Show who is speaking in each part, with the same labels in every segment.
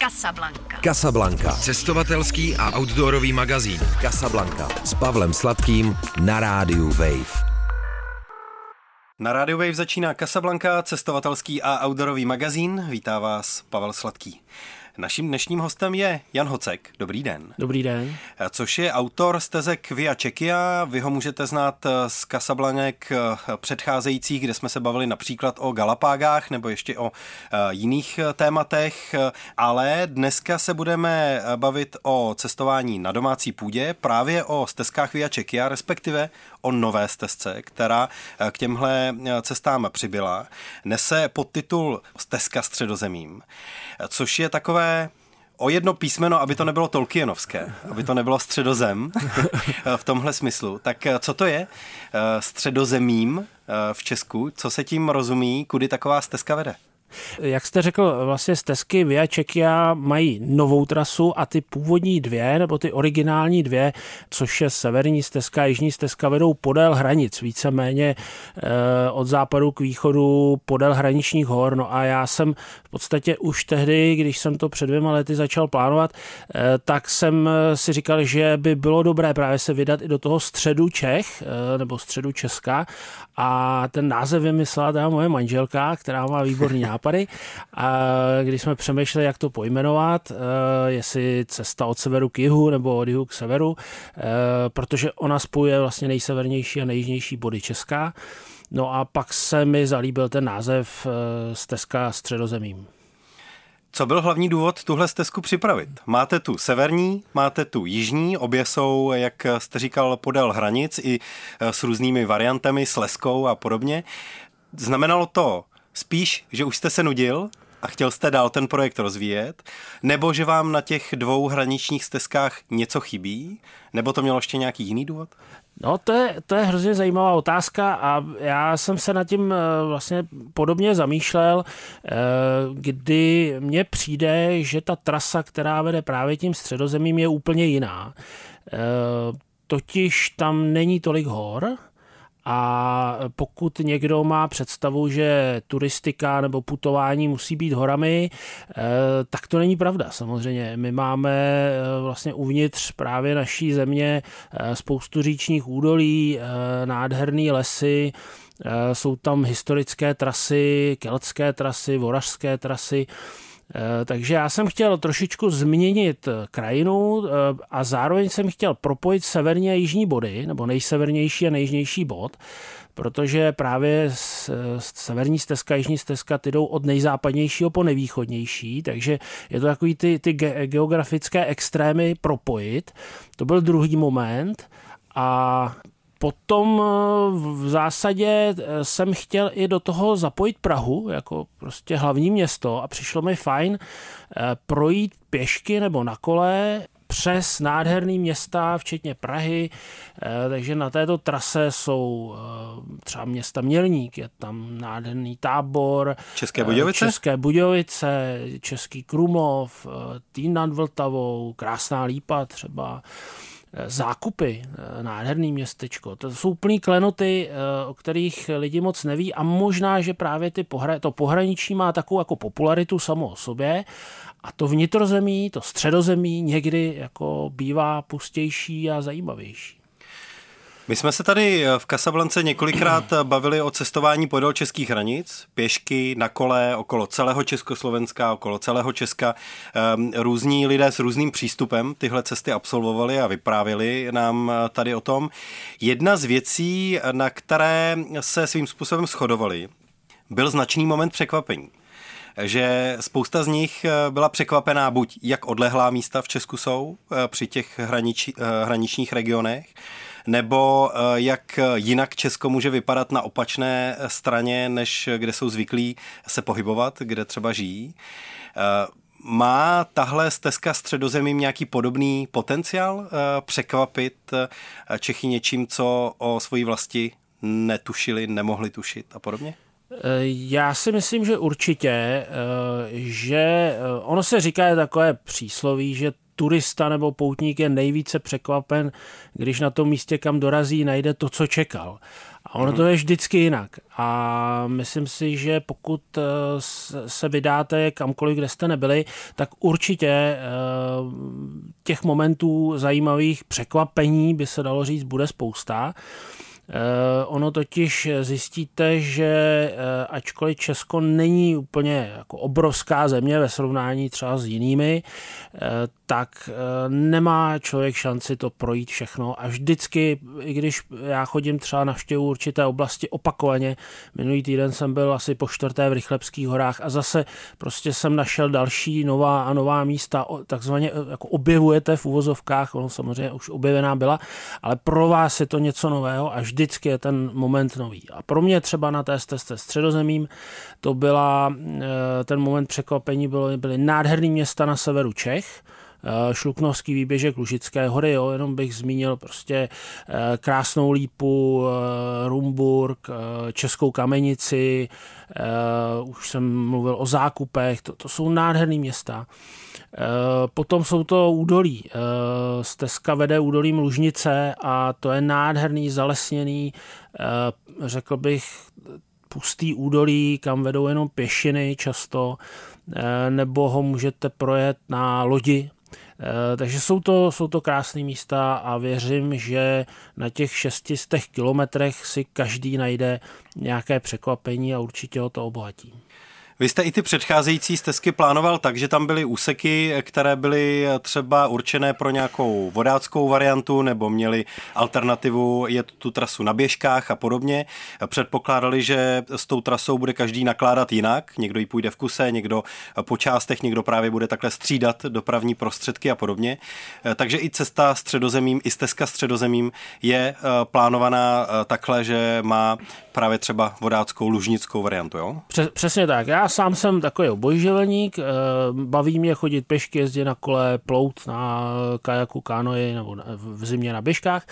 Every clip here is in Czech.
Speaker 1: Casablanca.
Speaker 2: Casablanca.
Speaker 3: Cestovatelský a outdoorový magazín.
Speaker 2: Casablanca. S Pavlem Sladkým na rádiu Wave.
Speaker 4: Na Radio Wave začíná Casablanca, cestovatelský a outdoorový magazín. Vítá vás Pavel Sladký. Naším dnešním hostem je Jan Hocek. Dobrý den.
Speaker 5: Dobrý den.
Speaker 4: Což je autor stezek Via Czechia. Vy ho můžete znát z Casablanek předcházejících, kde jsme se bavili například o Galapágách nebo ještě o eh, jiných tématech, ale dneska se budeme bavit o cestování na domácí půdě, právě o stezkách Via Czechia, respektive o nové stezce, která eh, k těmhle eh, cestám přibyla. Nese podtitul Stezka středozemím, což je takové o jedno písmeno, aby to nebylo Tolkienovské, aby to nebylo středozem v tomhle smyslu. Tak eh, co to je středozemím v Česku? Co se tím rozumí? Kudy taková stezka vede?
Speaker 5: Jak jste řekl, vlastně stezky Via Czechia mají novou trasu a ty původní dvě, nebo ty originální dvě, což je severní stezka a jižní stezka, vedou podél hranic, víceméně eh, od západu k východu podél hraničních hor. No a já jsem v podstatě už tehdy, když jsem to před dvěma lety začal plánovat, eh, tak jsem eh, si říkal, že by bylo dobré právě se vydat i do toho středu Čech, nebo středu Česka a ten název vymyslela ta moje manželka, která má výborný nápad nápady. A když jsme přemýšleli, jak to pojmenovat, eh, jestli cesta od severu k jihu nebo od jihu k severu, eh, protože ona spojuje vlastně nejsevernější a nejjižnější body Česká. No a pak se mi zalíbil ten název eh, Stezka středozemím.
Speaker 4: Co byl hlavní důvod tuhle stezku připravit? Máte tu severní, máte tu jižní, obě jsou, jak jste říkal, podél hranic i s různými variantami, s leskou a podobně. Znamenalo to Spíš, že už jste se nudil a chtěl jste dál ten projekt rozvíjet, nebo že vám na těch dvou hraničních stezkách něco chybí, nebo to mělo ještě nějaký jiný důvod?
Speaker 5: No, to je, to je hrozně zajímavá otázka a já jsem se nad tím eh, vlastně podobně zamýšlel, eh, kdy mně přijde, že ta trasa, která vede právě tím středozemím, je úplně jiná. Eh, totiž tam není tolik hor, a pokud někdo má představu, že turistika nebo putování musí být horami, eh, tak to není pravda. Samozřejmě my máme eh, vlastně uvnitř právě naší země eh, spoustu říčních údolí, nádherné lesy, jsou tam historické trasy, keltské trasy, voražské trasy. Eh, takže já jsem chtěl trošičku změnit eh, krajinu eh, a zároveň jsem chtěl propojit severní a jižní body, nebo nejsevernější a nejjižnější bod, protože právě severní stezka a jižní stezka ty jdou od nejzápadnějšího po nevýchodnější, takže je to takový ty, ty geografické extrémy propojit. To byl druhý moment a Potom v zásadě jsem chtěl i do toho zapojit Prahu jako prostě hlavní město a přišlo mi fajn projít pěšky nebo na kole přes nádherný města, včetně Prahy, takže na této trase jsou třeba města Mělník, je tam nádherný tábor,
Speaker 4: České Budějovice,
Speaker 5: České Budějovice, Český Krumov, Týn nad Vltavou, Krásná Lípa třeba, zákupy, eh, nádherný městečko. To jsou úplný klenoty, eh, o kterých lidi moc neví a možná, že právě ty pohra, to pohraničí má takovou jako popularitu samo o sobě a to vnitrozemí, to středozemí někdy jako bývá pustější a zajímavější.
Speaker 4: My jsme se tady v Kasablance několikrát bavili o cestování podél českých hranic, pěšky, na kole, okolo celého Československa, okolo celého Česka. Ehm, různí lidé s různým přístupem tyhle cesty absolvovali a vyprávěli nám tady o tom. Jedna z věcí, na které se svým způsobem shodovali, byl značný moment překvapení že spousta z nich byla překvapená buď jak odlehlá místa v Česku jsou eh, při těch hranič, eh, hraničních regionech, nebo eh, jak jinak Česko může vypadat na opačné straně, než kde jsou zvyklí se pohybovat, kde třeba žijí. Eh, má tahle stezka středozemím nějaký podobný potenciál eh, překvapit Čechy něčím, co o svojí vlasti netušili, nemohli tušit a podobně?
Speaker 5: Já si myslím, že určitě, že ono se říká takové přísloví, že turista nebo poutník je nejvíce překvapen, když na tom místě, kam dorazí, najde to, co čekal. A ono to je vždycky jinak. A myslím si, že pokud eh, se vydáte kamkoliv, kde jste nebyli, tak určitě eh, těch momentů zajímavých překvapení, by se dalo říct, bude spousta. Eh, ono totiž zjistíte, že ačkoliv Česko není úplně jako obrovská země ve srovnání třeba s jinými, tak nemá člověk šanci to projít všechno. A vždycky, i když já chodím třeba na vštěvu určité oblasti opakovaně, minulý týden jsem byl asi po čtvrté v Rychlebských horách a zase prostě jsem našel další nová a nová místa, takzvaně jako objevujete v uvozovkách, ono samozřejmě už objevená byla, ale pro vás je to něco nového a vždy vždycky je ten moment nový. A pro mě třeba na té stezce středozemím to byla, eh, ten moment překvapení bylo, byly nádherný města na severu Čech, eh, Šluknovský výběžek Lužické hory, jo, jenom bych zmínil prostě eh, Krásnou lípu, Rumburg, Českou kamenici, už jsem mluvil o zákupech, to, to jsou nádherné města. Eh, potom jsou to údolí. Eh, stezka vede údolím Lužnice a to je nádherný, zalesněný, eh, řekl bych, pustý údolí, kam vedou jenom pěšiny často, nebo ho můžete projet na lodi, takže jsou to, jsou to krásné místa a věřím, že na těch 600 kilometrech si každý najde nějaké překvapení a určitě ho to obohatí.
Speaker 4: Vy jste i ty předcházející stezky plánoval tak, že tam byly úseky, které byly třeba určené pro nějakou vodáckou variantu nebo měli alternativu jet tu trasu na běžkách a podobně. Předpokládali, že s tou trasou bude každý nakládat jinak. Někdo ji půjde v kuse, někdo po částech, někdo právě bude takhle střídat dopravní prostředky a podobně. Takže i cesta středozemím, i stezka středozemím je eh, plánovaná eh, takhle, že má právě třeba vodáckou lužnickou variantu, jo?
Speaker 5: Přesně tak. Já sám jsem takový obojživelník, eh, baví mě chodit pešky, jezdit na kole, plout na kajaku, kánoji nebo v zimě na běžkách.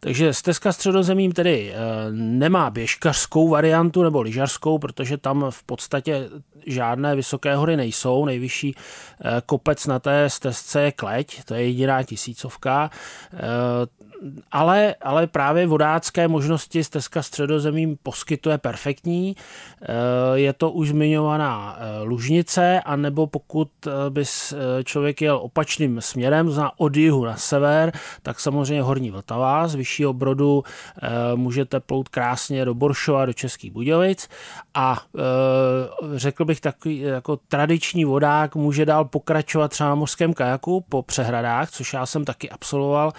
Speaker 5: Takže stezka středozemím tedy eh, nemá běžkařskou variantu nebo lyžařskou, protože tam v podstatě žádné vysoké hory nejsou. Nejvyšší eh, kopec na té stezce je Kleť, to je jediná tisícovka ale, ale právě vodácké možnosti stezka středozemím poskytuje perfektní. Je to už zmiňovaná eh, lužnice, anebo pokud eh, by člověk jel opačným směrem, to znamená od jihu na sever, tak samozřejmě Horní Vltava, z vyššího brodu můžete plout krásně do Boršova, do Českých Budějovic. A řekl bych takový jako tradiční vodák může dál pokračovat třeba na mořském kajaku po přehradách, což já jsem taky absolvoval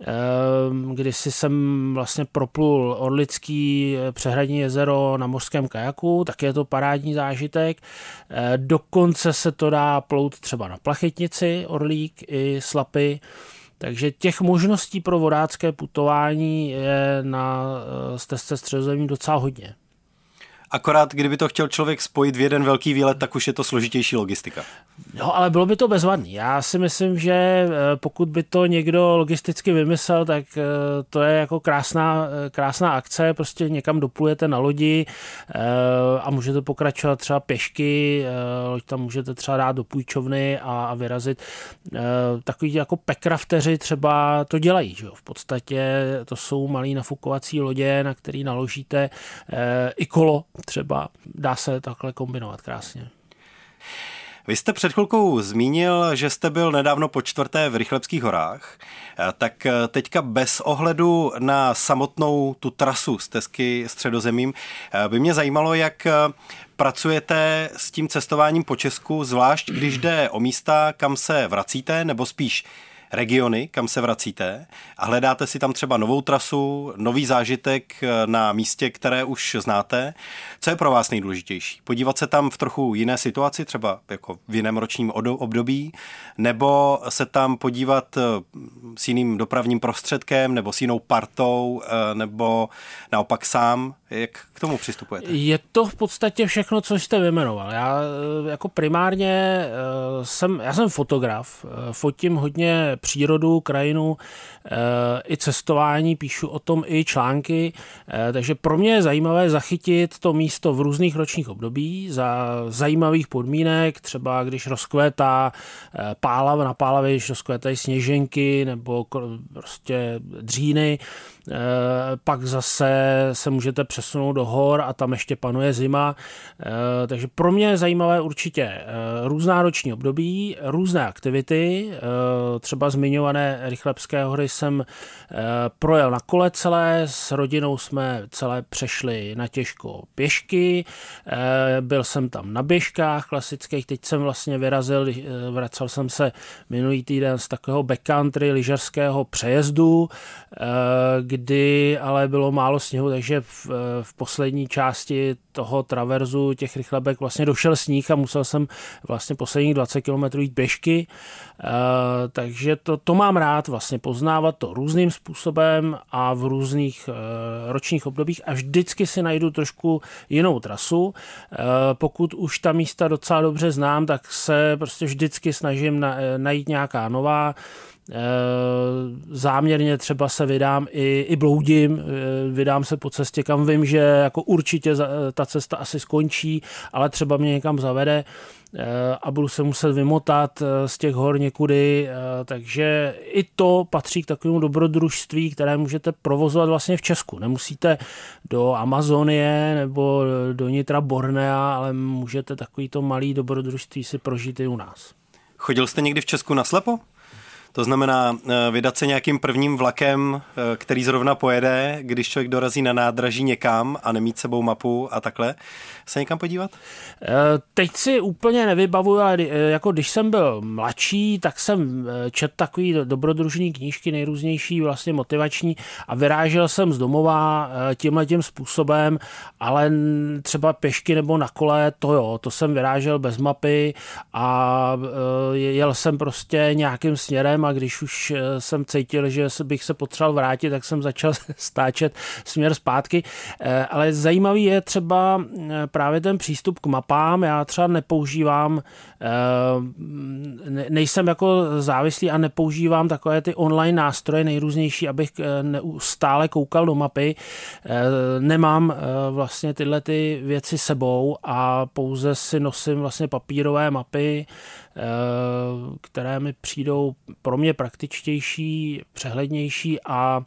Speaker 5: Ehm, si jsem vlastně proplul Orlický eh, přehradní jezero na mořském kajaku, tak je to parádní zážitek. Eh, dokonce se to dá plout třeba na Plachetnici, Orlík i Slapy. Takže těch možností pro vodácké putování je na eh, stezce středozemí docela hodně.
Speaker 4: Akorát, kdyby to chtěl člověk spojit v jeden velký výlet, tak už je to složitější logistika.
Speaker 5: No, ale bylo by to bezvadný. Já si myslím, že eh, pokud by to někdo logisticky vymyslel, tak eh, to je jako krásná, eh, krásná akce. Prostě někam doplujete na lodi a můžete pokračovat třeba pěšky, loď tam můžete třeba dát do půjčovny a, vyrazit. Takový jako pekrafteři třeba to dělají. Že? V podstatě to jsou malý nafukovací lodě, na který naložíte i kolo třeba. Dá se takhle kombinovat krásně.
Speaker 4: Vy jste před chvilkou zmínil, že jste byl nedávno po čtvrté v Rychlebských horách, tak teďka bez ohledu na samotnou tu trasu stezky středozemím by mě zajímalo, jak pracujete s tím cestováním po Česku, zvlášť když jde o místa, kam se vracíte, nebo spíš regiony, kam se vracíte a hledáte si tam třeba novou trasu, nový zážitek eh, na místě, které už znáte. Co je pro vás nejdůležitější? Podívat se tam v trochu jiné situaci, třeba jako v jiném ročním období, nebo se tam podívat eh, s jiným dopravním prostředkem, nebo s jinou partou, eh, nebo naopak sám? Jak k tomu přistupujete?
Speaker 5: Je to v podstatě všechno, co jste vyjmenoval. Já eh, jako primárně jsem, já jsem fotograf, fotím hodně přírodu, krajinu, i cestování, píšu o tom i články, takže pro mě je zajímavé zachytit to místo v různých ročních období za zajímavých podmínek, třeba když rozkvétá pálav na pálavě, když rozkvétají sněženky nebo prostě dříny, eh, pak zase se můžete přesunout do hor a tam ještě panuje zima. Eh, takže pro mě je zajímavé určitě eh, různá roční období, různé aktivity. Třeba zmiňované Rychlebské hory jsem projel na kole celé, s rodinou jsme celé přešli na těžko pěšky, byl jsem tam na běžkách klasických, teď jsem vlastně vyrazil, vracel jsem se minulý týden z takového backcountry lyžařského přejezdu, eh, kdy ale bylo málo sněhu, takže v, eh, v poslední části toho traverzu těch rychlebek vlastně došel sníh a musel jsem vlastně posledních 20 km jít běžky, eh, takže to, to mám rád vlastně poznávat to různým způsobem a v různých ročních obdobích a vždycky si najdu trošku jinou trasu. Pokud už ta místa docela dobře znám, tak se prostě vždycky snažím najít nějaká nová, záměrně třeba se vydám i, i bloudím, eh, vydám se po cestě, kam vím, že jako určitě ta cesta asi skončí, ale třeba mě někam zavede eh, a budu se muset vymotat z těch hor někudy, takže i to patří k takovému dobrodružství, které můžete provozovat vlastně v Česku. Nemusíte do Amazonie nebo do Nitra Bornea, ale můžete takovýto malý dobrodružství si prožít i u nás.
Speaker 4: Chodil jste někdy v Česku na slepo? To znamená eh, vydat se nějakým prvním vlakem, eh, který zrovna pojede, když člověk dorazí na nádraží někam a nemít sebou mapu a takhle se někam podívat?
Speaker 5: Eh, teď si úplně nevybavuju, ale jako když jsem byl mladší, tak jsem čet takový dobrodružný knížky, nejrůznější, vlastně motivační a vyrážel jsem z domova tímhle tím způsobem, ale třeba pěšky nebo na kole, to jo, to jsem vyrážel bez mapy a jel jsem prostě nějakým směrem a když už eh, jsem cítil, že bych se potřeboval vrátit, tak jsem začal stáčet směr zpátky. Eh, ale zajímavý je třeba eh, právě ten přístup k mapám. Já třeba nepoužívám, nejsem jako závislý a nepoužívám takové ty online nástroje nejrůznější, abych stále koukal do mapy. Nemám vlastně tyhle ty věci sebou a pouze si nosím vlastně papírové mapy, které mi přijdou pro mě praktičtější, přehlednější a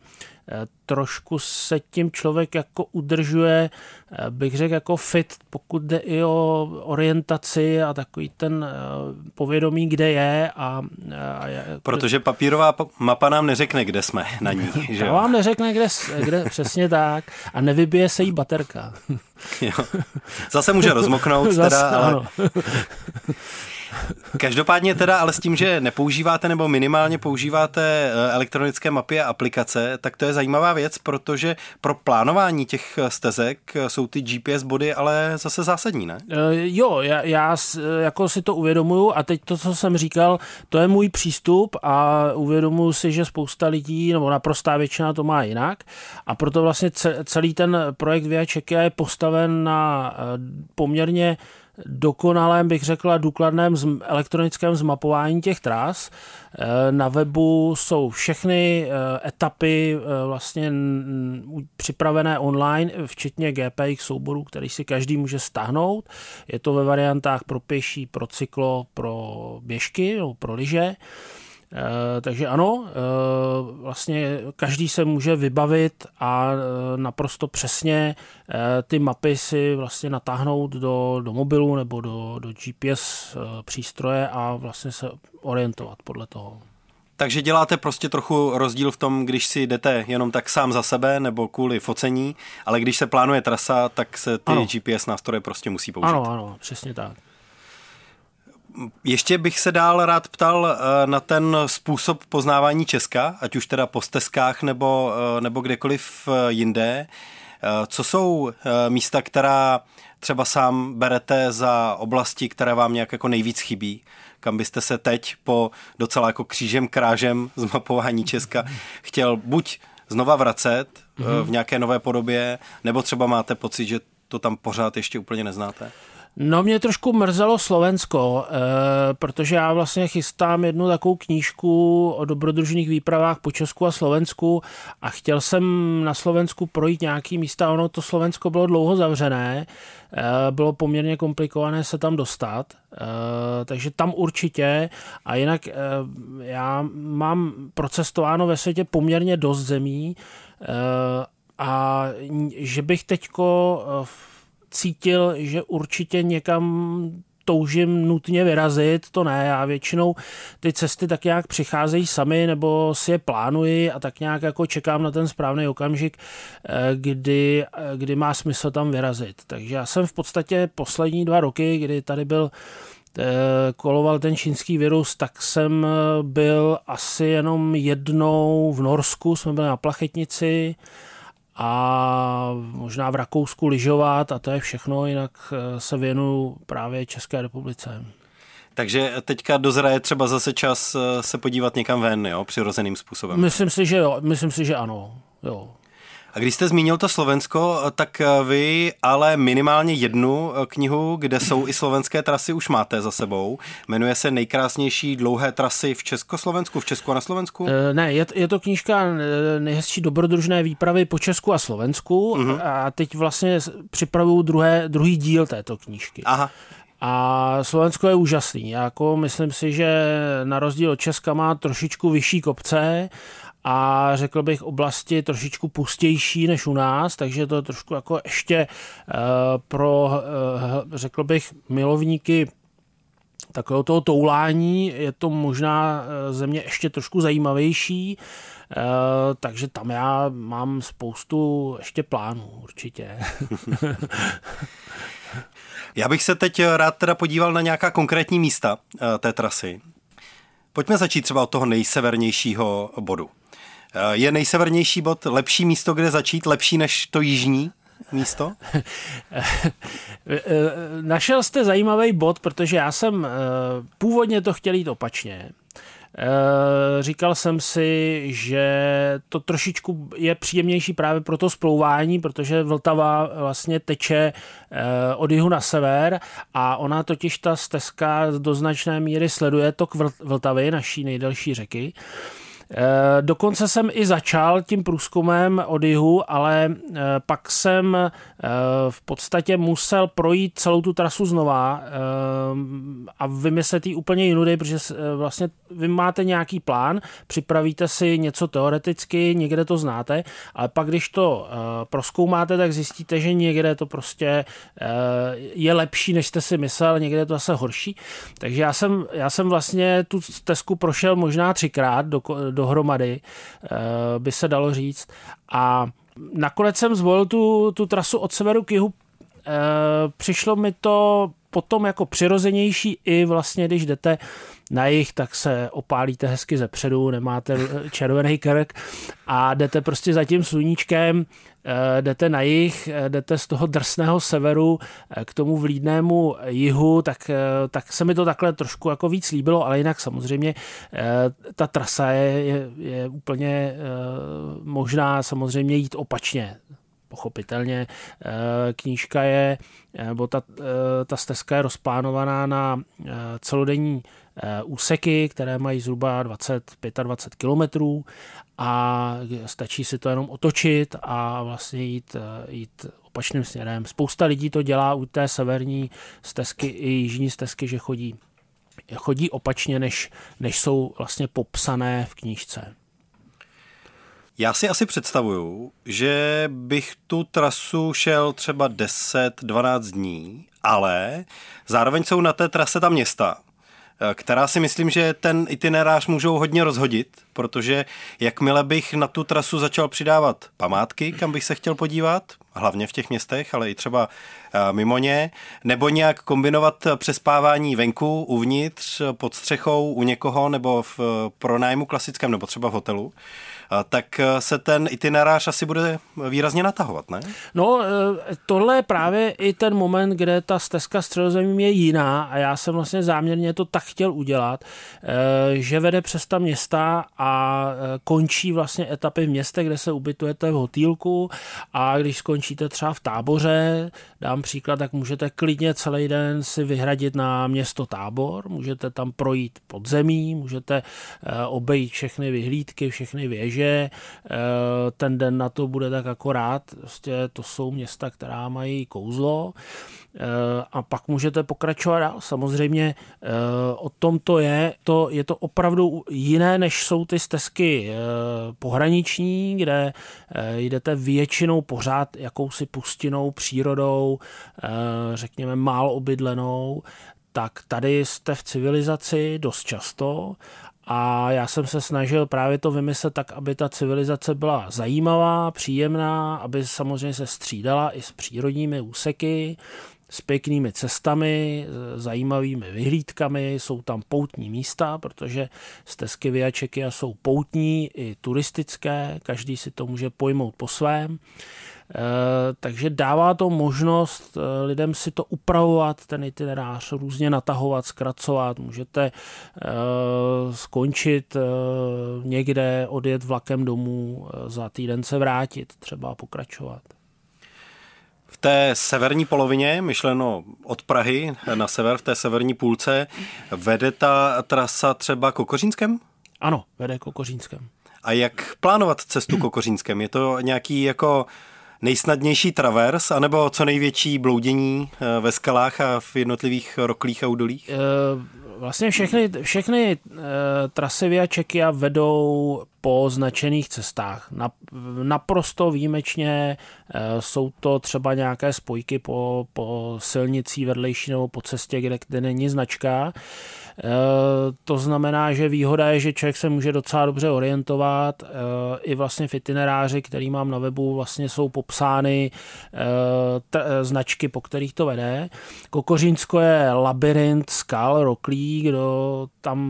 Speaker 5: e, trošku se tím člověk jako udržuje, e, bych řekl jako fit, pokud jde i o orientaci a takový ten povědomí, kde je. A,
Speaker 4: a je, Protože papírová mapa nám neřekne, kde jsme na ní. Že
Speaker 5: jo? vám neřekne, kde, kde přesně tak a nevybije se jí baterka.
Speaker 4: Jo. Zase může rozmoknout, Zase, teda, ale... Každopádně teda, ale s tím, že nepoužíváte nebo minimálně používáte eh, elektronické mapy a aplikace, tak to je zajímavá věc, protože pro plánování těch stezek jsou ty GPS body ale zase zásadní, ne?
Speaker 5: Jo, já, já jako si to uvědomuju a teď to, co jsem říkal, to je můj přístup a uvědomuju si, že spousta lidí, nebo naprostá většina to má jinak a proto vlastně celý ten projekt Via je postaven na eh, poměrně dokonalém, bych řekla, důkladném elektronickém zmapování těch tras. Eh, na webu jsou všechny eh, etapy eh, vlastně připravené online, včetně GPX souborů, který si každý může stáhnout. Je to ve variantách pro pěší, pro cyklo, pro běžky nebo pro lyže. Eh, takže ano, eh, vlastně každý se může vybavit a eh, naprosto přesně ty mapy si vlastně natáhnout do, do mobilu nebo do, do GPS přístroje a vlastně se orientovat podle toho.
Speaker 4: Takže děláte prostě trochu rozdíl v tom, když si jdete jenom tak sám za sebe nebo kvůli focení, ale když se plánuje trasa, tak se ty ano. GPS nástroje prostě musí použít.
Speaker 5: Ano, ano, přesně tak.
Speaker 4: Ještě bych se dál rád ptal eh, na ten způsob poznávání Česka, ať už teda po stezkách nebo, eh, nebo kdekoliv eh, jinde. Co jsou místa, která třeba sám berete za oblasti, které vám nějak jako nejvíc chybí? Kam byste se teď po docela jako křížem krážem zmapování Česka chtěl buď znova vracet mm-hmm. v nějaké nové podobě, nebo třeba máte pocit, že to tam pořád ještě úplně neznáte?
Speaker 5: No mě trošku mrzelo Slovensko, eh, protože já vlastně chystám jednu takovou knížku o dobrodružných výpravách po Česku a Slovensku a chtěl jsem na Slovensku projít nějaký místa, ono to Slovensko bylo dlouho zavřené, eh, bylo poměrně komplikované se tam dostat, eh, takže tam určitě. A jinak já mám procestováno ve světě poměrně dost zemí a že bych teďko cítil, že určitě někam toužím nutně vyrazit, to ne, já většinou ty cesty tak nějak přicházejí sami, nebo si je plánuji a tak nějak jako čekám na ten správný okamžik, eh, kdy, eh, kdy má smysl tam vyrazit. Takže já jsem v podstatě poslední dva roky, kdy tady byl eh, koloval ten čínský virus, tak jsem byl asi jenom jednou v Norsku, jsme byli na plachetnici, a možná v Rakousku lyžovat a to je všechno, jinak eh, se věnu právě České republice.
Speaker 4: Takže teďka dozraje třeba zase čas eh, se podívat někam ven, jo, přirozeným způsobem.
Speaker 5: Myslím si, že jo, myslím si, že ano, jo.
Speaker 4: A když jste zmínil to Slovensko, tak vy ale minimálně jednu knihu, kde jsou i slovenské trasy, už máte za sebou. Jmenuje se Nejkrásnější dlouhé trasy v Československu, v Česku a na Slovensku?
Speaker 5: E, ne, je, je to knížka eh, Nejhezčí dobrodružné výpravy po Česku a Slovensku uh-huh. a teď vlastně připravuju druhé, druhý díl této knížky.
Speaker 4: Aha.
Speaker 5: A Slovensko je úžasný. Jako myslím si, že na rozdíl od Česka má trošičku vyšší kopce a řekl bych oblasti trošičku pustější než u nás, takže to je trošku jako ještě uh, pro, uh, řekl bych, milovníky takového toho toulání je to možná eh, země ještě trošku zajímavější, takže tam já mám spoustu ještě plánů určitě.
Speaker 4: já bych se teď rád teda podíval na nějaká konkrétní místa té trasy. Pojďme začít třeba od toho nejsevernějšího bodu. Je nejsevernější bod lepší místo, kde začít, lepší než to jižní? místo?
Speaker 5: Našel jste zajímavý bod, protože já jsem eh, původně to chtěl jít opačně. Eh, říkal jsem si, že to trošičku je příjemnější právě pro to splouvání, protože Vltava vlastně teče eh, od jihu na sever a ona totiž ta stezka do značné míry sleduje tok Vltavy, naší nejdelší řeky. Dokonce jsem i začal tím průzkumem od jihu, ale eh, pak jsem eh, v podstatě musel projít celou tu trasu znova a vymyslet ji úplně jinudy, protože vlastně vy máte nějaký plán, připravíte si něco teoreticky, někde to znáte, ale pak když to proskoumáte, tak zjistíte, že někde to prostě je lepší, než jste si myslel, někde je to zase horší. Takže já jsem, já jsem vlastně tu stezku prošel možná třikrát do, do dohromady, eh, by se dalo říct. A nakonec jsem zvolil tu, tu trasu od severu k jihu. Eh, přišlo mi to potom jako přirozenější i vlastně, když jdete na jich, tak se opálíte hezky ze předu, nemáte červený krk a jdete prostě za tím sluníčkem, eh, jdete na jich, eh, jdete z toho drsného severu eh, k tomu vlídnému jihu, tak, tak se mi to takhle trošku jako víc líbilo, ale jinak samozřejmě ta trasa je, je, je úplně možná samozřejmě jít opačně pochopitelně knížka je, nebo ta, ta stezka je rozplánovaná na celodenní Eh, úseky, které mají zhruba 20-25 kilometrů a stačí si to jenom otočit a vlastně jít, eh, jít opačným směrem. Spousta lidí to dělá u té severní stezky i jižní stezky, že chodí, chodí opačně, než, než jsou vlastně popsané v knížce.
Speaker 4: Já si asi představuju, že bych tu trasu šel třeba 10-12 dní, ale zároveň jsou na té trase ta města, Eh, která si myslím, že ten itinerář můžou hodně rozhodit, protože jakmile bych na tu trasu začal přidávat památky, kam bych se chtěl podívat, hlavně v těch městech, ale i třeba eh, mimo ně, nebo nějak kombinovat přespávání venku, uvnitř, pod střechou, u někoho, nebo v pronájmu klasickém, nebo třeba v hotelu, tak eh, se ten itinerář asi bude výrazně natahovat, ne?
Speaker 5: No, eh, tohle je právě i ten moment, kde ta stezka středozemím je jiná a já jsem vlastně záměrně to tak chtěl udělat, eh, že vede přes ta města a končí vlastně etapy v městech, kde se ubytujete v hotýlku. A když skončíte třeba v táboře, dám příklad, tak můžete klidně celý den si vyhradit na město tábor, můžete tam projít pod zemí, můžete obejít všechny vyhlídky, všechny věže, ten den na to bude tak akorát, prostě to jsou města, která mají kouzlo a pak můžete pokračovat dál. Samozřejmě o tom to je, to, je to opravdu jiné, než jsou ty stezky pohraniční, kde jdete většinou pořád jakousi pustinou, přírodou, řekněme málo obydlenou, tak tady jste v civilizaci dost často a já jsem se snažil právě to vymyslet tak, aby ta civilizace byla zajímavá, příjemná, aby samozřejmě se střídala i s přírodními úseky, s pěknými cestami, zajímavými vyhlídkami, jsou tam poutní místa, protože stezky Viačeky jsou poutní i turistické, každý si to může pojmout po svém. Eh, takže dává to možnost eh, lidem si to upravovat, ten itinerář, různě natahovat, zkracovat. Můžete eh, skončit někde, odjet vlakem domů, za týden se vrátit, třeba pokračovat.
Speaker 4: V té severní polovině, myšleno od Prahy na sever, v té severní půlce, vede ta trasa třeba Kokořínskem?
Speaker 5: Ano, vede Kokořínskem.
Speaker 4: A jak plánovat cestu Kokořínskem? Je to nějaký jako nejsnadnější travers, anebo co největší bloudění eh, ve skalách a v jednotlivých roklích a údolích? Eh,
Speaker 5: vlastně všechny, všechny uh, trasy Via Čekia vedou po značených cestách. Naprosto výjimečně jsou to třeba nějaké spojky po, po silnicí vedlejší nebo po cestě, kde, kde není značka. Eh, to znamená, že výhoda je, že člověk se může docela dobře orientovat. Eh, I vlastně v itineráři, který mám na webu, vlastně jsou popsány eh, značky, po kterých to vede. Kokořínsko je labirint skal, roklí, kdo tam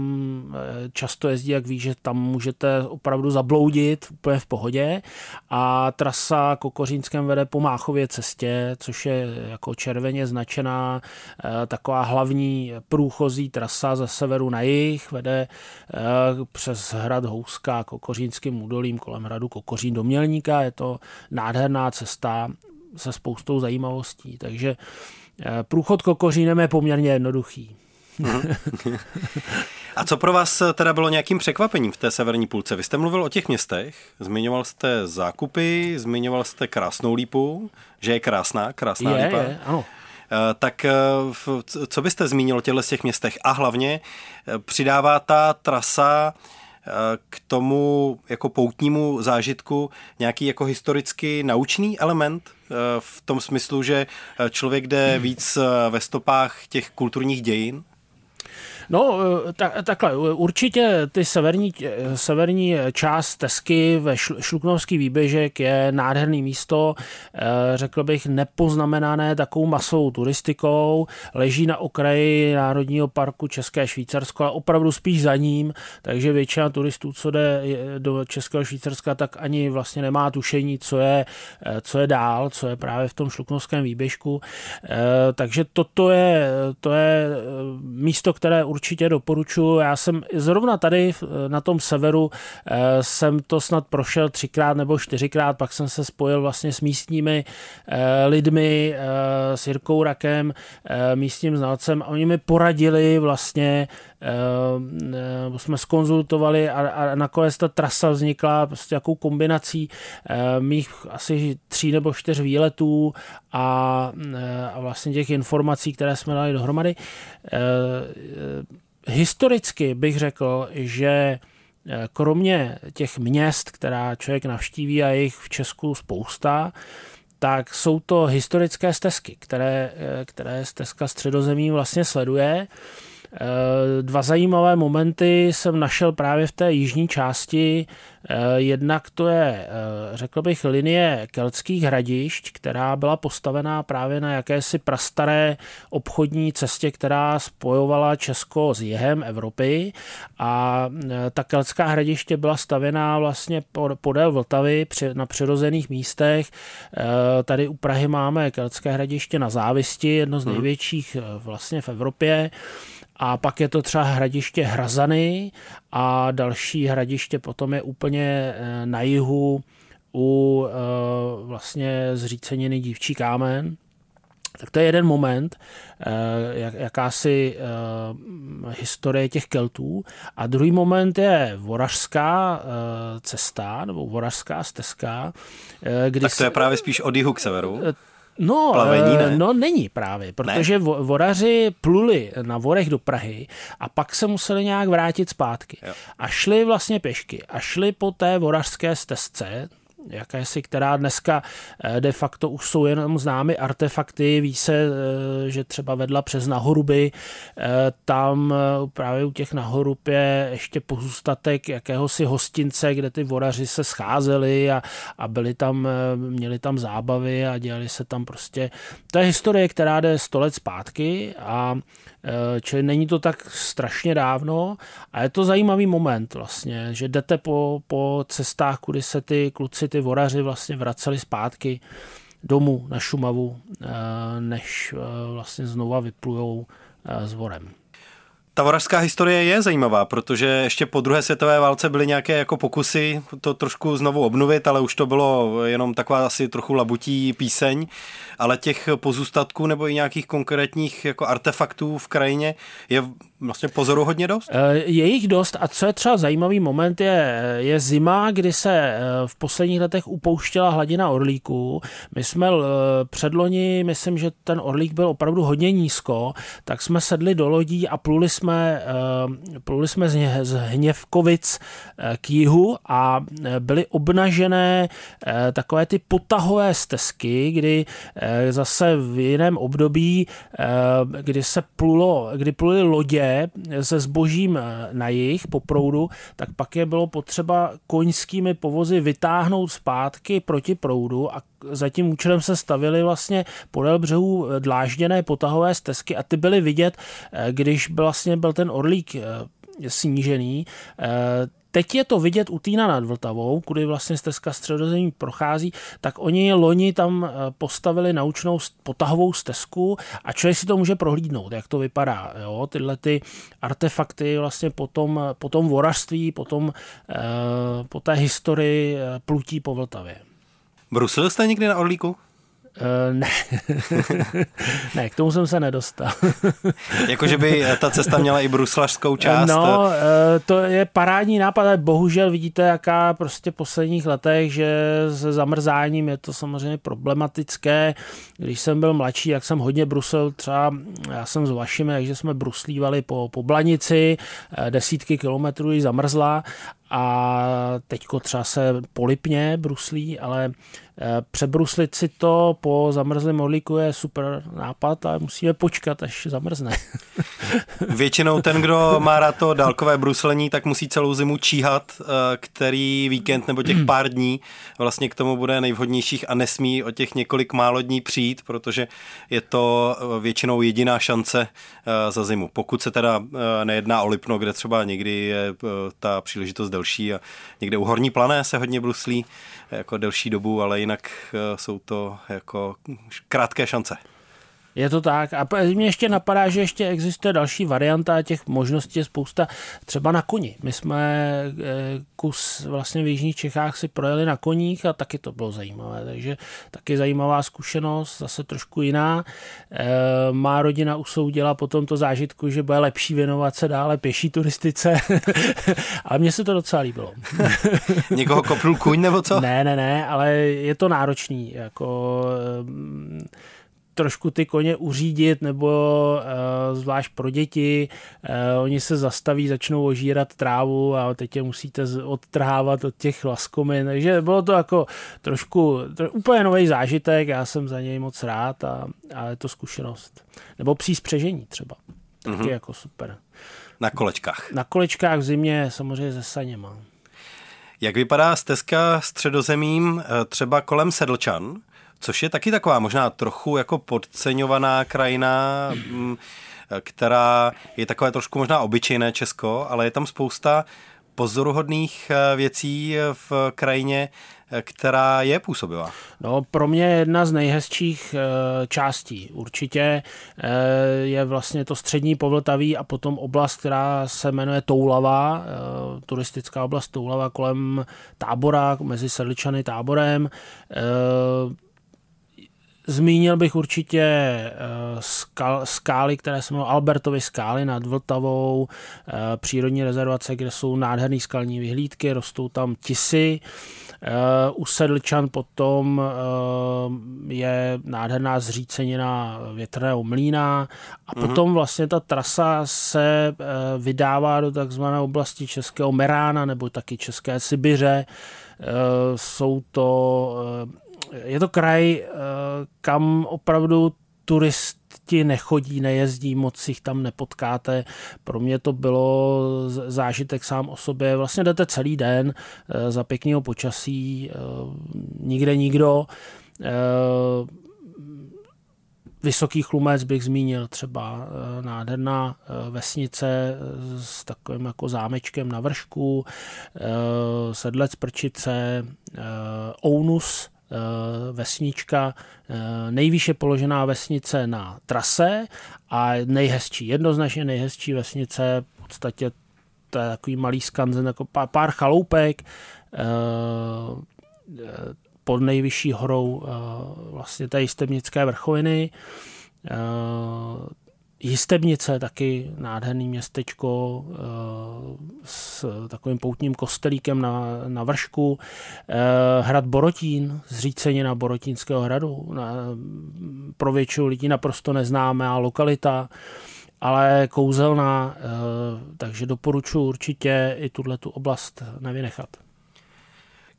Speaker 5: často jezdí, jak ví, že tam můžete opravdu zabloudit úplně v pohodě. A trasa Kokořínskem vede po Máchově cestě, což je jako červeně značená taková hlavní průchozí trasa ze severu na jih, vede eh, přes hrad Houska Kokořínským údolím kolem hradu Kokořín do Mělníka. Je to nádherná cesta se spoustou zajímavostí, takže eh, průchod Kokořínem je poměrně jednoduchý.
Speaker 4: A co pro vás teda bylo nějakým překvapením v té severní půlce? Vy jste mluvil o těch městech, zmiňoval jste zákupy, zmiňoval jste krásnou lípu, že je krásná, krásná
Speaker 5: je,
Speaker 4: lípa.
Speaker 5: Je, ano.
Speaker 4: Eh, tak eh, co byste zmínil o těchto těch městech? A hlavně eh, přidává ta trasa k tomu jako poutnímu zážitku nějaký jako historicky naučný element v tom smyslu, že člověk jde víc ve stopách těch kulturních dějin?
Speaker 5: No, eh, tak, takhle, určitě ty severní, severní část Tesky ve Šluknovský výběžek je nádherný místo, eh, řekl bych nepoznamenané takovou masovou turistikou, leží na okraji Národního parku České Švýcarsko, ale opravdu spíš za ním, takže většina turistů, co jde do Českého Švýcarska, tak ani vlastně nemá tušení, co je, eh, co je dál, co je právě v tom Šluknovském výběžku. Takže toto je, to je místo, které určitě určitě doporučuji. Já jsem zrovna tady na tom severu eh, jsem to snad prošel třikrát nebo čtyřikrát, pak jsem se spojil vlastně s místními eh, lidmi, eh, s Jirkou Rakem, místním znalcem a oni mi poradili vlastně Uh, jsme skonzultovali a, a nakonec ta trasa vznikla prostě jakou kombinací uh, mých asi tří nebo čtyř výletů a, uh, a vlastně těch informací, které jsme dali dohromady. Historicky bych řekl, že kromě těch měst, která člověk navštíví a jich v Česku spousta, tak jsou to historické stezky, které, které stezka středozemí vlastně sleduje. Eh, dva zajímavé momenty jsem našel právě v té jižní části. Eh, jednak to je, eh, řekl bych, linie keltských hradišť, která byla postavená právě na jakési prastaré obchodní cestě, která spojovala Česko s jihem Evropy a ta keltská hradiště byla stavěná vlastně podél Vltavy na přirozených místech. Tady u Prahy máme keltské hradiště na Závisti, jedno z mhm. největších vlastně v Evropě a pak je to třeba hradiště Hrazany a další hradiště potom je úplně na jihu u vlastně zříceniny Dívčí kámen, tak to je jeden moment, eh, jak, jakási historie těch Keltů. A druhý moment je voražská cesta, nebo voražská stezka.
Speaker 4: Kdy tak to je právě spíš od jihu k severu?
Speaker 5: No,
Speaker 4: Plavení, ne?
Speaker 5: no není právě, protože ne? voraři pluli na vorech do Prahy a pak se museli nějak vrátit zpátky. Jo. A šli vlastně pěšky a šli po té vorařské stezce, jakési, která dneska eh, de facto už jsou jenom známy artefakty, ví se, eh, že třeba vedla přes Nahoruby, eh, tam právě u těch Nahorub je ještě pozůstatek jakéhosi hostince, kde ty voraři se scházeli a, a byli tam, měli tam zábavy a dělali se tam prostě, to je historie, která jde sto let zpátky a čili není to tak strašně dávno a je to zajímavý moment vlastně, že jdete po, po cestách, kudy se ty kluci, ty voraři vlastně vraceli zpátky domů na Šumavu, eh, než eh, vlastně znova vyplujou s vorem.
Speaker 4: Ta voražská historie je zajímavá, protože ještě po druhé světové válce byly nějaké jako pokusy to trošku znovu obnovit, ale už to bylo jenom taková asi trochu labutí píseň, ale těch pozůstatků nebo i nějakých konkrétních jako artefaktů v krajině je vlastně pozoru hodně dost?
Speaker 5: Eh, je jich dost a co je třeba zajímavý moment je, je zima, kdy se eh, v posledních letech upouštěla hladina orlíků. My jsme eh, předloni, myslím, že ten orlík byl opravdu hodně nízko, tak jsme sedli do lodí a pluli jsme, pluli jsme z Hněvkovic k jihu a byly obnažené takové ty potahové stezky, kdy zase v jiném období, kdy se plulo, kdy pluli lodě se zbožím eh, na jich po proudu, tak pak je bylo potřeba koňskými povozy vytáhnout zpátky proti proudu a za tím účelem se stavily vlastně podél břehů eh, dlážděné potahové stezky a ty byly vidět, eh, když vlastně byl ten orlík snížený, Teď je to vidět u Týna nad Vltavou, kudy vlastně stezka středozemí prochází, tak oni loni tam eh, postavili naučnou potahovou stezku a člověk si to může prohlídnout, jak to vypadá. Jo? Tyhle ty artefakty vlastně po tom, po tom vorařství, po, tom, eh, po té historii eh, plutí po Vltavě.
Speaker 4: Brusil jste někdy na Orlíku?
Speaker 5: Uh, ne. ne, k tomu jsem se nedostal.
Speaker 4: Jakože by ta cesta měla i bruslařskou část?
Speaker 5: No, uh, to je parádní nápad, ale bohužel vidíte, jaká prostě v posledních letech, že se zamrzáním je to samozřejmě problematické. Když jsem byl mladší, jak jsem hodně brusil, třeba já jsem s vašimi, takže jsme bruslívali po, po Blanici, desítky kilometrů ji zamrzla a teďko třeba se polipně bruslí, ale Eh, přebruslit si to po zamrzlém orlíku je super nápad a musíme počkat, až zamrzne.
Speaker 4: Většinou ten, kdo má rád to dálkové bruslení, tak musí celou zimu číhat, eh, který víkend nebo těch pár dní vlastně k tomu bude nejvhodnějších a nesmí o těch několik málo dní přijít, protože je to eh, většinou jediná šance za zimu. Pokud se teda nejedná o Lipno, kde třeba někdy je ta příležitost delší a někde u Horní plané se hodně bruslí jako delší dobu, ale jinak eh, jsou to jako krátké šance.
Speaker 5: Je to tak. A mě ještě napadá, že ještě existuje další varianta, těch možností je spousta, třeba na koni. My jsme eh, kus vlastně v Jižních Čechách si projeli na koních a taky to bylo zajímavé, takže taky zajímavá zkušenost, zase trošku jiná. Eh, má rodina usoudila po tomto zážitku, že bude lepší věnovat se dále pěší turistice, ale mně se to docela líbilo.
Speaker 4: Někoho kopnul kuň nebo co?
Speaker 5: Ne, ne, ne, ale je to náročný, jako trošku ty koně uřídit, nebo uh, zvlášť pro děti, uh, oni se zastaví, začnou ožírat trávu a teď je musíte odtrhávat od těch laskomin, takže bylo to jako trošku, tro, úplně nový zážitek, já jsem za něj moc rád a, a je to zkušenost. Nebo pří spřežení třeba, taky mm-hmm. jako super.
Speaker 4: Na kolečkách.
Speaker 5: Na kolečkách v zimě samozřejmě se saněma.
Speaker 4: Jak vypadá stezka středozemím eh, třeba kolem Sedlčan? Což je taky taková možná trochu jako podceňovaná krajina, mm, která je takové trošku možná obyčejné Česko, ale je tam spousta pozoruhodných věcí v krajině, která je působivá?
Speaker 5: No, pro mě jedna z nejhezčích částí. Určitě je vlastně to střední povltaví a potom oblast, která se jmenuje Toulava, turistická oblast Toulava kolem tábora, mezi Sedličany táborem Zmínil bych určitě eh, skal, skály, které se jmenují Albertovy skály nad Vltavou, eh, přírodní rezervace, kde jsou nádherné skalní vyhlídky, rostou tam tisy. Eh, u Sedlčan potom je nádherná zřícenina větrného mlína a mhm. potom vlastně ta trasa se vydává do takzvané oblasti Českého Merána nebo taky České Sibiře. Jsou to je to kraj, eh, kam opravdu turisti nechodí, nejezdí, moc jich tam nepotkáte. Pro mě to bylo zážitek sám o sobě. Vlastně jdete celý den eh, za pěkného počasí, eh, nikde nikdo. Vysoký chlumec bych zmínil třeba nádherná vesnice s takovým jako zámečkem na vršku, Sedlec Prčice, Ounus, vesnička, eh, nejvýše položená vesnice na trase a nejhezčí, jednoznačně nejhezčí vesnice, v podstatě to je takový malý skanzen, jako pár, pár chaloupek, eh, pod nejvyšší horou vlastně té jistebnické vrchoviny. Jistebnice, taky nádherný městečko eh, s takovým poutním kostelíkem na, na vršku. Eh, hrad Borotín, zřícenina Borotínského hradu. Pro většinu lidí naprosto neznámá lokalita, ale kouzelná, eh, takže doporučuji určitě i tuhle tu oblast nevynechat.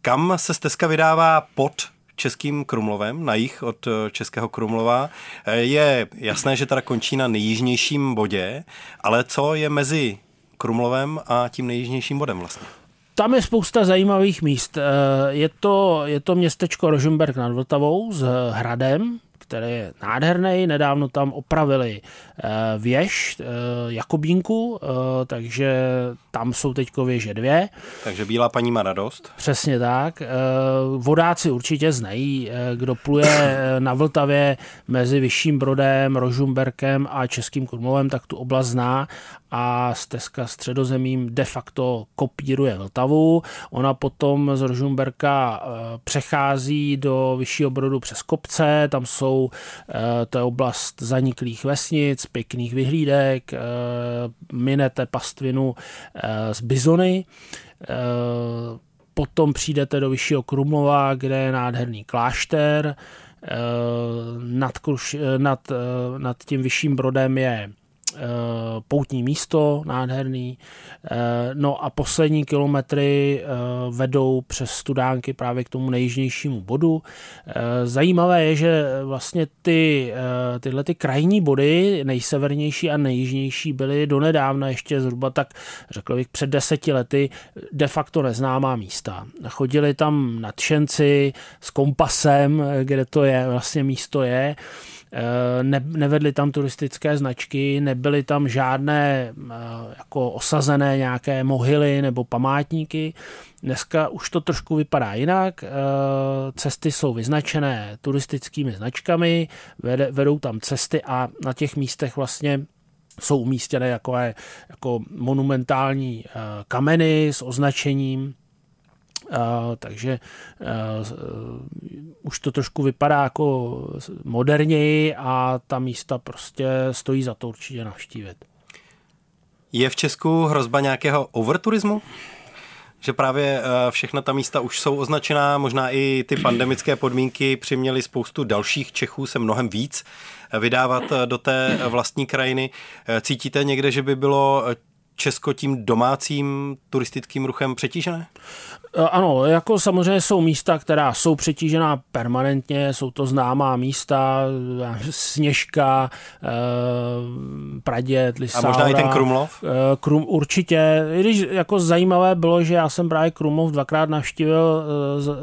Speaker 4: Kam se stezka vydává pod Českým Krumlovem, na jich od eh, Českého Krumlova. Eh, je jasné, že teda končí na nejjižnějším bodě, ale co je mezi Krumlovem a tím nejjižnějším bodem vlastně?
Speaker 5: Tam je spousta zajímavých míst. Eh, je to, je to městečko Rožemberg nad Vltavou s hradem, který je nádherný. Nedávno tam opravili eh, věž eh, Jakobínku, eh, takže tam jsou teď věže dvě.
Speaker 4: Takže Bílá paní má radost.
Speaker 5: Přesně tak. Vodáci určitě znají, kdo pluje na Vltavě mezi Vyšším Brodem, Rožumberkem a Českým Krumlovem, tak tu oblast zná a stezka středozemím de facto kopíruje Vltavu. Ona potom z Rožumberka přechází do Vyššího Brodu přes kopce, tam jsou Eh, to je oblast zaniklých vesnic, pěkných vyhlídek, eh, minete pastvinu z eh, bizony, potom přijdete do Vyššího Krumlova, kde je nádherný klášter, nad, nad, nad tím vyšším brodem je poutní místo nádherný. Eh, no a poslední kilometry eh, vedou přes Studánky právě k tomu nejjižnějšímu bodu. Zajímavé je, že vlastně ty, tyhle ty krajní body, nejsevernější a nejjižnější, byly donedávna ještě zhruba tak, řekl bych, před deseti lety de facto neznámá místa. Chodili tam nadšenci s kompasem, kde to je, vlastně místo je Eh, ne, nevedly tam turistické značky, nebyly tam žádné eh, jako osazené nějaké mohyly nebo památníky. Dneska už to trošku vypadá jinak. Eh, cesty jsou vyznačené turistickými značkami, vedou tam cesty a na těch místech vlastně jsou umístěné jako, jako monumentální kameny s označením Uh, takže uh, už to trošku vypadá jako moderněji a ta místa prostě stojí za to určitě navštívit.
Speaker 4: Je v Česku hrozba nějakého overturismu? Že právě všechna ta místa už jsou označená, možná i ty pandemické podmínky přiměly spoustu dalších Čechů se mnohem víc vydávat do té vlastní krajiny. Cítíte někde, že by bylo Česko tím domácím turistickým ruchem přetížené?
Speaker 5: Eh, ano, jako samozřejmě jsou místa, která jsou přetížená permanentně, jsou to známá místa, Sněžka, eh, Praděd, Lisáura.
Speaker 4: A možná i ten Krumlov?
Speaker 5: Eh, Krum, určitě, i když jako zajímavé bylo, že já jsem právě Krumlov dvakrát navštívil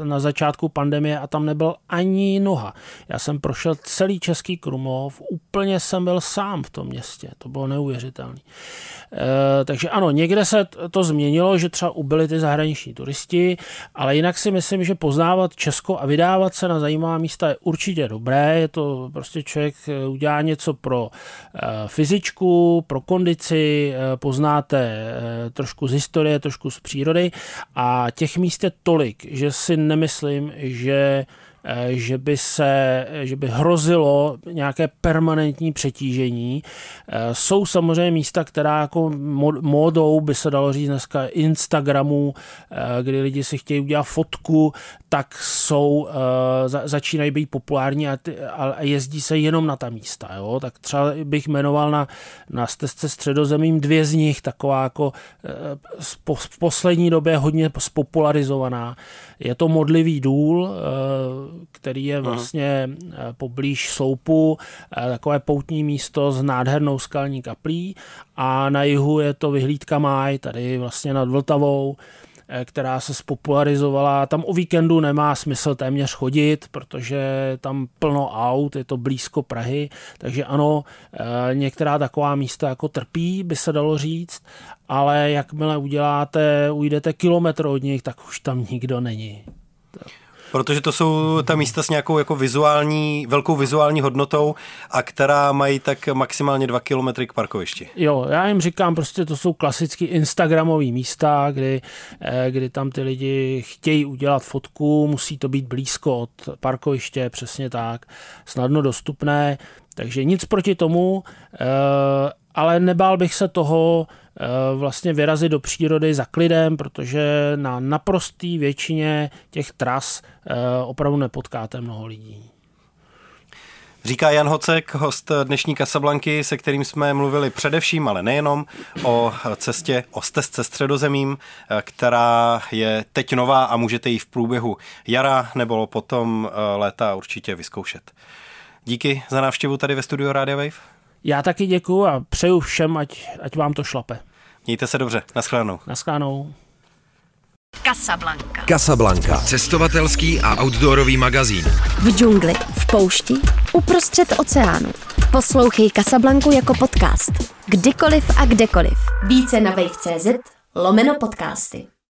Speaker 5: na začátku pandemie a tam nebyl ani noha. Já jsem prošel celý český Krumlov, úplně jsem byl sám v tom městě, to bylo neuvěřitelné. Takže ano, někde se to změnilo, že třeba ubyli ty zahraniční turisti, ale jinak si myslím, že poznávat Česko a vydávat se na zajímavá místa je určitě dobré. Je to prostě člověk eh, udělá něco pro fyzičku, pro kondici, poznáte trošku z historie, trošku z přírody a těch míst je tolik, že si nemyslím, že Eh, že by se, že by hrozilo nějaké permanentní přetížení. Eh, jsou samozřejmě místa, která jako módou by se dalo říct dneska Instagramu, eh, kdy lidi si chtějí udělat fotku, tak jsou, začínají být populární a, a jezdí se jenom na ta místa. Jo? Tak třeba bych jmenoval na, na stezce středozemím dvě z nich, taková jako v poslední době hodně spopularizovaná. Je to modlivý důl, který je vlastně Aha. Eh, poblíž Sloupu, eh, takové poutní místo s nádhernou skalní kaplí a na jihu je to vyhlídka Máj, tady vlastně nad Vltavou, eh, která se spopularizovala. Tam o víkendu nemá smysl téměř chodit, protože tam plno aut, je to blízko Prahy, takže ano, některá taková místa jako trpí, by se dalo říct, ale jakmile uděláte, ujdete kilometr od nich, tak už tam nikdo není.
Speaker 4: Protože to jsou ta místa s nějakou jako vizuální, velkou vizuální hodnotou a která mají tak maximálně dva kilometry k parkovišti.
Speaker 5: Jo, já jim říkám, prostě to jsou klasicky instagramové místa, kdy, eh, kdy tam ty lidi chtějí udělat fotku, musí to být blízko od parkoviště, přesně tak, snadno dostupné, takže nic proti tomu, eh, ale nebál bych se toho vlastně vyrazit do přírody za klidem, protože na naprostý většině těch tras eh, opravdu nepotkáte mnoho lidí.
Speaker 4: Říká Jan Hocek, host dnešní Kasablanky, se kterým jsme mluvili především, ale nejenom, o cestě, o stezce středozemím, eh, která je teď nová a můžete ji v průběhu jara nebo potom léta určitě vyzkoušet. Díky za návštěvu tady ve studiu Radio Wave.
Speaker 5: Já taky děkuju a přeju všem, ať, ať vám to šlape.
Speaker 4: Mějte se dobře. Naschledanou.
Speaker 5: Naschledanou.
Speaker 2: Casablanca. Casablanca.
Speaker 3: Cestovatelský a outdoorový magazín.
Speaker 1: V džungli, v poušti, uprostřed oceánu. Poslouchej Casablanku jako podcast. Kdykoliv a kdekoliv. Více na wave.cz lomeno podcasty.